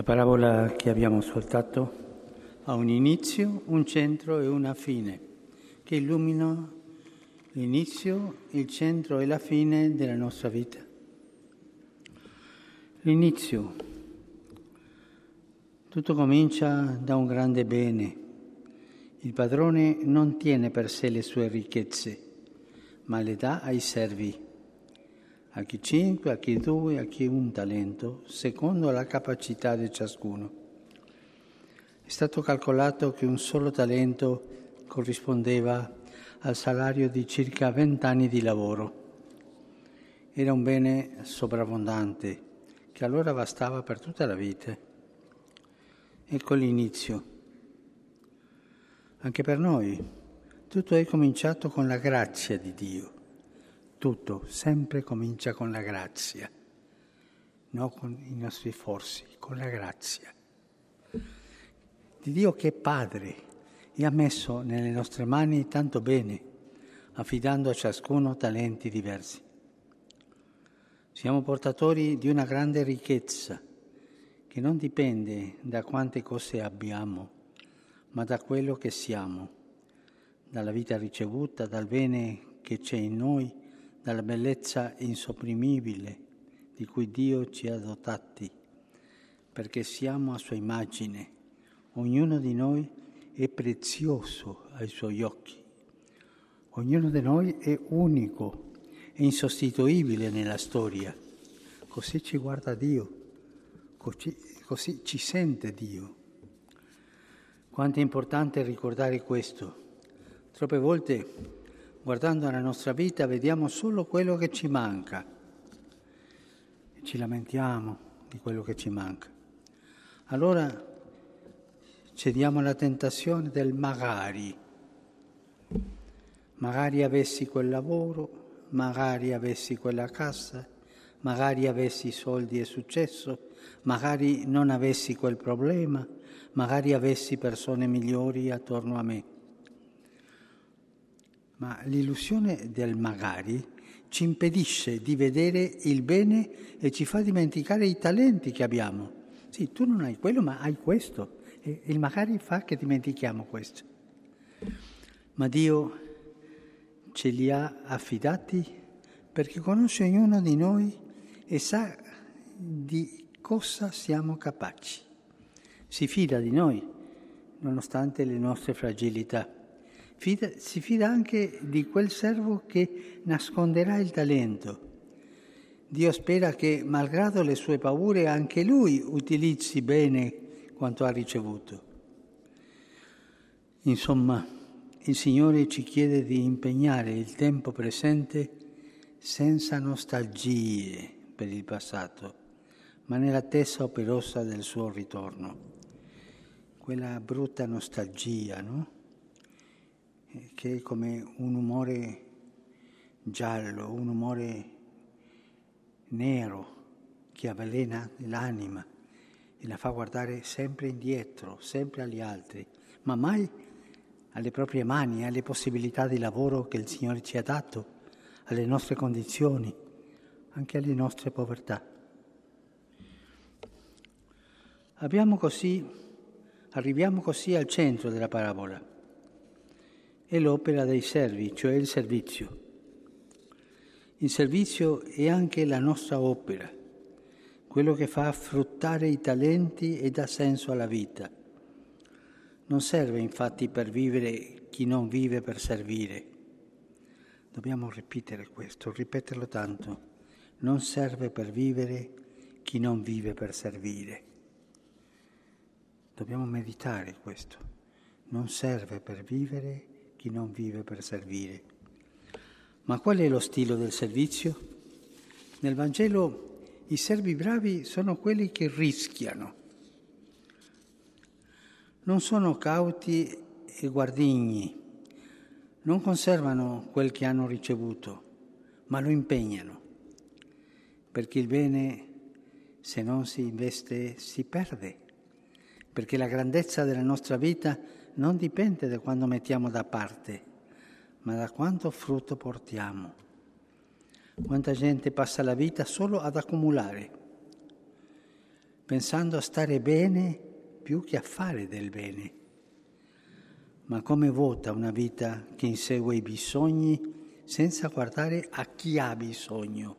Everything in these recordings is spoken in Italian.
La parabola che abbiamo ascoltato ha un inizio, un centro e una fine che illuminano l'inizio, il centro e la fine della nostra vita. L'inizio. Tutto comincia da un grande bene. Il padrone non tiene per sé le sue ricchezze, ma le dà ai servi a chi cinque, a chi due, a chi un talento, secondo la capacità di ciascuno. È stato calcolato che un solo talento corrispondeva al salario di circa vent'anni di lavoro. Era un bene sovrabbondante che allora bastava per tutta la vita. Ecco l'inizio. Anche per noi tutto è cominciato con la grazia di Dio tutto sempre comincia con la grazia, non con i nostri forzi, con la grazia. Di Dio che è Padre e ha messo nelle nostre mani tanto bene, affidando a ciascuno talenti diversi. Siamo portatori di una grande ricchezza che non dipende da quante cose abbiamo, ma da quello che siamo, dalla vita ricevuta, dal bene che c'è in noi dalla bellezza insopprimibile di cui Dio ci ha dotati, perché siamo a sua immagine. Ognuno di noi è prezioso ai suoi occhi. Ognuno di noi è unico, è insostituibile nella storia. Così ci guarda Dio, così, così ci sente Dio. Quanto è importante ricordare questo. Troppe volte guardando la nostra vita vediamo solo quello che ci manca e ci lamentiamo di quello che ci manca. Allora cediamo alla tentazione del magari. Magari avessi quel lavoro, magari avessi quella casa, magari avessi soldi e successo, magari non avessi quel problema, magari avessi persone migliori attorno a me. Ma l'illusione del magari ci impedisce di vedere il bene e ci fa dimenticare i talenti che abbiamo. Sì, tu non hai quello, ma hai questo. E il magari fa che dimentichiamo questo. Ma Dio ce li ha affidati perché conosce ognuno di noi e sa di cosa siamo capaci. Si fida di noi, nonostante le nostre fragilità fida, si fida anche di quel servo che nasconderà il talento. Dio spera che, malgrado le sue paure, anche lui utilizzi bene quanto ha ricevuto. Insomma, il Signore ci chiede di impegnare il tempo presente senza nostalgie per il passato, ma nell'attesa operosa del suo ritorno. Quella brutta nostalgia, no? Che è come un umore giallo, un umore nero che avvelena l'anima e la fa guardare sempre indietro, sempre agli altri, ma mai alle proprie mani, alle possibilità di lavoro che il Signore ci ha dato, alle nostre condizioni, anche alle nostre povertà. Abbiamo così, arriviamo così al centro della parabola è l'opera dei servi, cioè il servizio. Il servizio è anche la nostra opera, quello che fa fruttare i talenti e dà senso alla vita. Non serve infatti per vivere chi non vive per servire. Dobbiamo ripetere questo, ripeterlo tanto. Non serve per vivere chi non vive per servire. Dobbiamo meditare questo. Non serve per vivere chi non vive per servire. Ma qual è lo stile del servizio? Nel Vangelo i servi bravi sono quelli che rischiano. Non sono cauti e guardigni, non conservano quel che hanno ricevuto, ma lo impegnano, perché il bene, se non si investe, si perde, perché la grandezza della nostra vita non dipende da quando mettiamo da parte, ma da quanto frutto portiamo. Quanta gente passa la vita solo ad accumulare. pensando a stare bene più che a fare del bene. Ma come vota una vita che insegue i bisogni senza guardare a chi ha bisogno?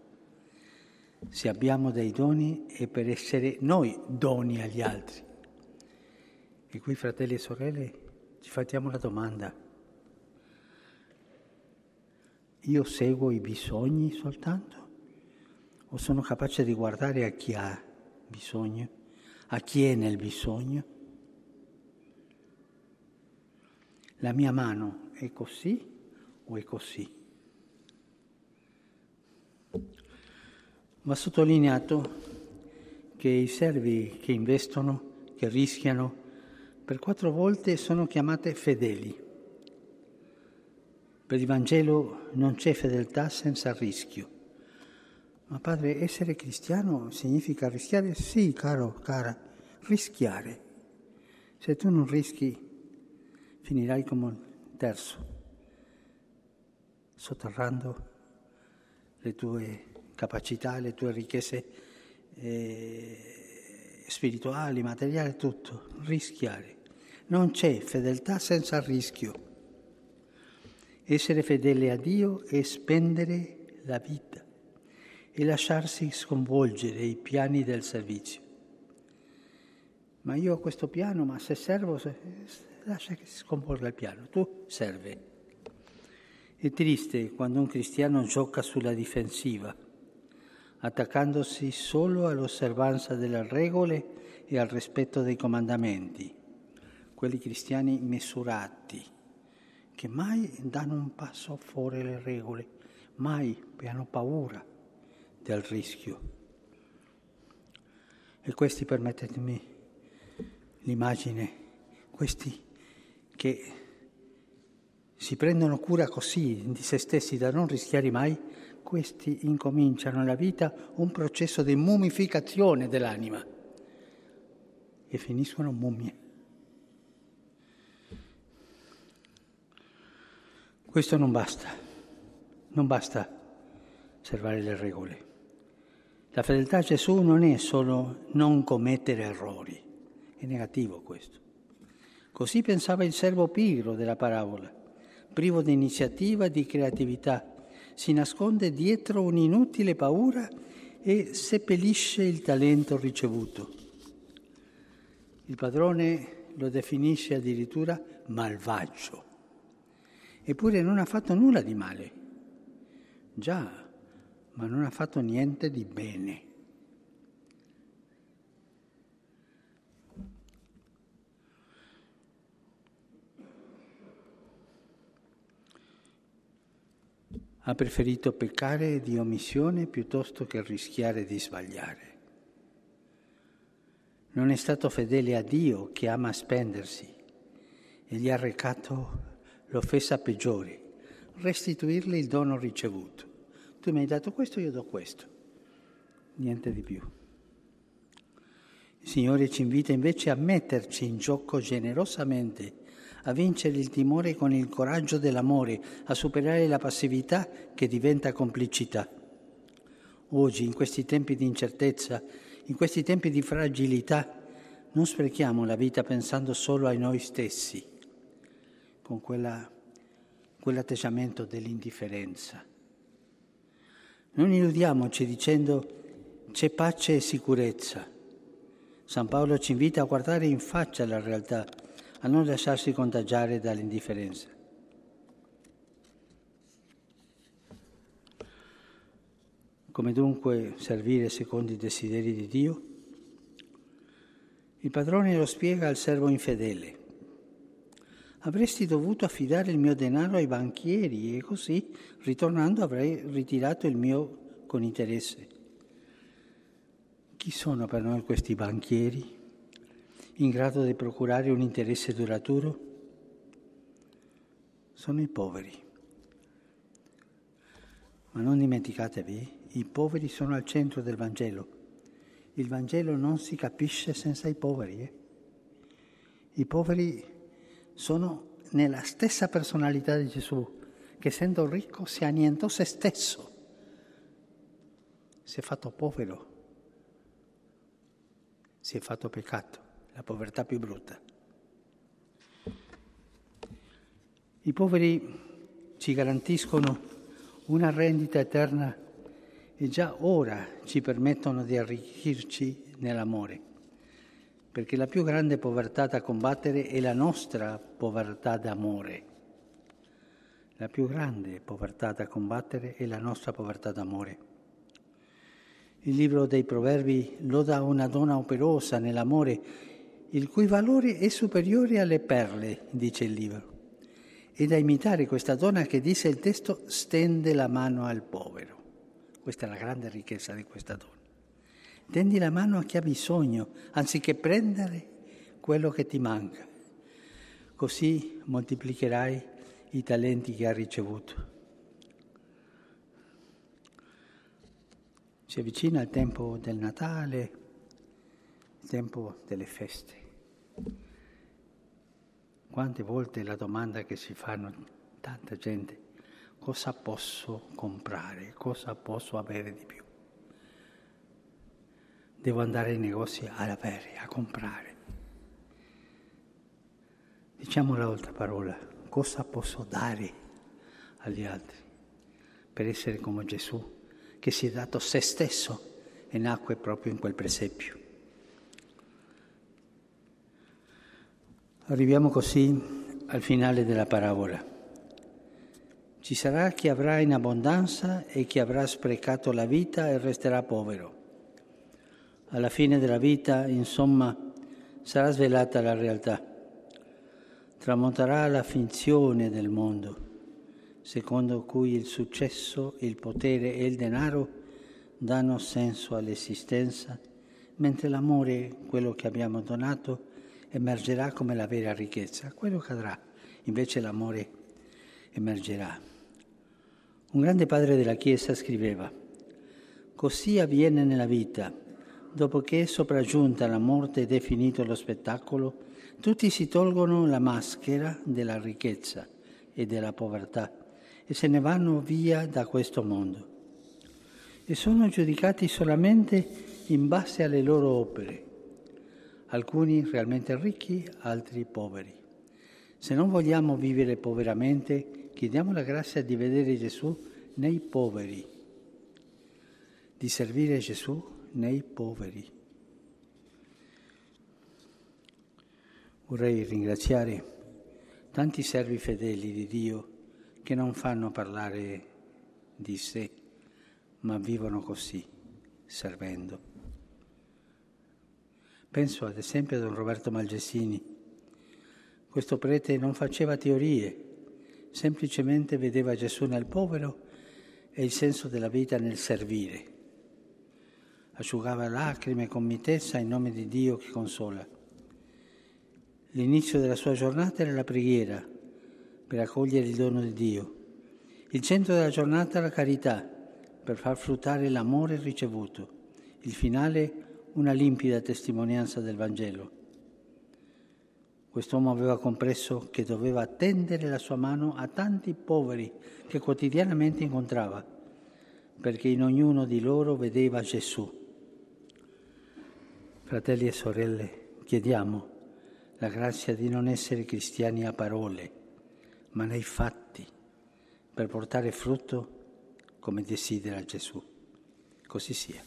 Se abbiamo dei doni è per essere noi doni agli altri. E qui, fratelli e sorelle, ci facciamo la domanda. Io seguo i bisogni soltanto? O sono capace di guardare a chi ha bisogno, a chi è nel bisogno? La mia mano è così o è così? Va sottolineato che i servi che investono, che rischiano, per quattro volte sono chiamate fedeli. Per il Vangelo non c'è fedeltà senza rischio. Ma padre, essere cristiano significa rischiare? Sì, caro, cara, rischiare. Se tu non rischi, finirai come un terzo, sotterrando le tue capacità, le tue ricchezze eh, spirituali, materiali, tutto, rischiare. Non c'è fedeltà senza rischio. Essere fedele a Dio è spendere la vita e lasciarsi sconvolgere i piani del servizio. Ma io ho questo piano, ma se servo, se, lascia che si sconvolga il piano, tu serve. È triste quando un cristiano gioca sulla difensiva, attaccandosi solo all'osservanza delle regole e al rispetto dei comandamenti, quelli cristiani misurati, che mai danno un passo fuori le regole, mai hanno paura del rischio. E questi, permettetemi l'immagine, questi che si prendono cura così di se stessi da non rischiare mai, questi incominciano nella vita un processo di mummificazione dell'anima e finiscono mummie. Questo non basta, non basta osservare le regole. La fedeltà a Gesù non è solo non commettere errori, è negativo questo. Così pensava il servo pigro della parabola privo di iniziativa e di creatività, si nasconde dietro un'inutile paura e seppellisce il talento ricevuto. Il padrone lo definisce addirittura malvagio, eppure non ha fatto nulla di male. Già, ma non ha fatto niente di bene. ha preferito peccare di omissione piuttosto che rischiare di sbagliare. Non è stato fedele a Dio che ama spendersi e gli ha recato l'offesa peggiore, restituirle il dono ricevuto. Tu mi hai dato questo, io do questo, niente di più. Il Signore ci invita invece a metterci in gioco generosamente a vincere il timore con il coraggio dell'amore, a superare la passività che diventa complicità. Oggi, in questi tempi di incertezza, in questi tempi di fragilità, non sprechiamo la vita pensando solo a noi stessi, con quella, quell'atteggiamento dell'indifferenza. Non illudiamoci dicendo c'è pace e sicurezza. San Paolo ci invita a guardare in faccia la realtà a non lasciarsi contagiare dall'indifferenza. Come dunque servire secondo i desideri di Dio? Il padrone lo spiega al servo infedele. Avresti dovuto affidare il mio denaro ai banchieri e così, ritornando, avrei ritirato il mio con interesse. Chi sono per noi questi banchieri? in grado di procurare un interesse duraturo? Sono i poveri. Ma non dimenticatevi, i poveri sono al centro del Vangelo. Il Vangelo non si capisce senza i poveri. Eh? I poveri sono nella stessa personalità di Gesù, che essendo ricco si annientò se stesso, si è fatto povero si è fatto peccato, la povertà più brutta. I poveri ci garantiscono una rendita eterna e già ora ci permettono di arricchirci nell'amore, perché la più grande povertà da combattere è la nostra povertà d'amore. La più grande povertà da combattere è la nostra povertà d'amore. Il libro dei Proverbi loda una donna operosa nell'amore, il cui valore è superiore alle perle, dice il libro. E da imitare questa donna che dice il testo stende la mano al povero. Questa è la grande ricchezza di questa donna. Tendi la mano a chi ha bisogno, anziché prendere quello che ti manca. Così moltiplicherai i talenti che ha ricevuto. Si avvicina il tempo del Natale, il tempo delle feste. Quante volte la domanda che si fanno tanta gente, cosa posso comprare, cosa posso avere di più? Devo andare ai negozi ad avere, a comprare. Diciamo l'altra parola, cosa posso dare agli altri per essere come Gesù, che si è dato se stesso e nacque proprio in quel presepio. Arriviamo così al finale della parabola. Ci sarà chi avrà in abbondanza e chi avrà sprecato la vita e resterà povero. Alla fine della vita, insomma, sarà svelata la realtà. Tramonterà la finzione del mondo, secondo cui il successo, il potere e il denaro danno senso all'esistenza, mentre l'amore, quello che abbiamo donato, emergerà come la vera ricchezza. Quello cadrà, invece l'amore emergerà. Un grande padre della Chiesa scriveva, così avviene nella vita, dopo che è sopraggiunta la morte ed è finito lo spettacolo, tutti si tolgono la maschera della ricchezza e della povertà e se ne vanno via da questo mondo. E sono giudicati solamente in base alle loro opere. Alcuni realmente ricchi, altri poveri. Se non vogliamo vivere poveramente, chiediamo la grazia di vedere Gesù nei poveri, di servire Gesù nei poveri. Vorrei ringraziare tanti servi fedeli di Dio che non fanno parlare di sé, ma vivono così, servendo. Penso ad esempio a Don Roberto Malgesini. Questo prete non faceva teorie, semplicemente vedeva Gesù nel povero e il senso della vita nel servire. Asciugava lacrime con mitezza in nome di Dio che consola. L'inizio della sua giornata era la preghiera per accogliere il dono di Dio. Il centro della giornata la carità per far fruttare l'amore ricevuto. Il finale una limpida testimonianza del Vangelo. Quest'uomo aveva compreso che doveva tendere la sua mano a tanti poveri che quotidianamente incontrava, perché in ognuno di loro vedeva Gesù. Fratelli e sorelle, chiediamo la grazia di non essere cristiani a parole, ma nei fatti, per portare frutto come desidera Gesù. Così sia.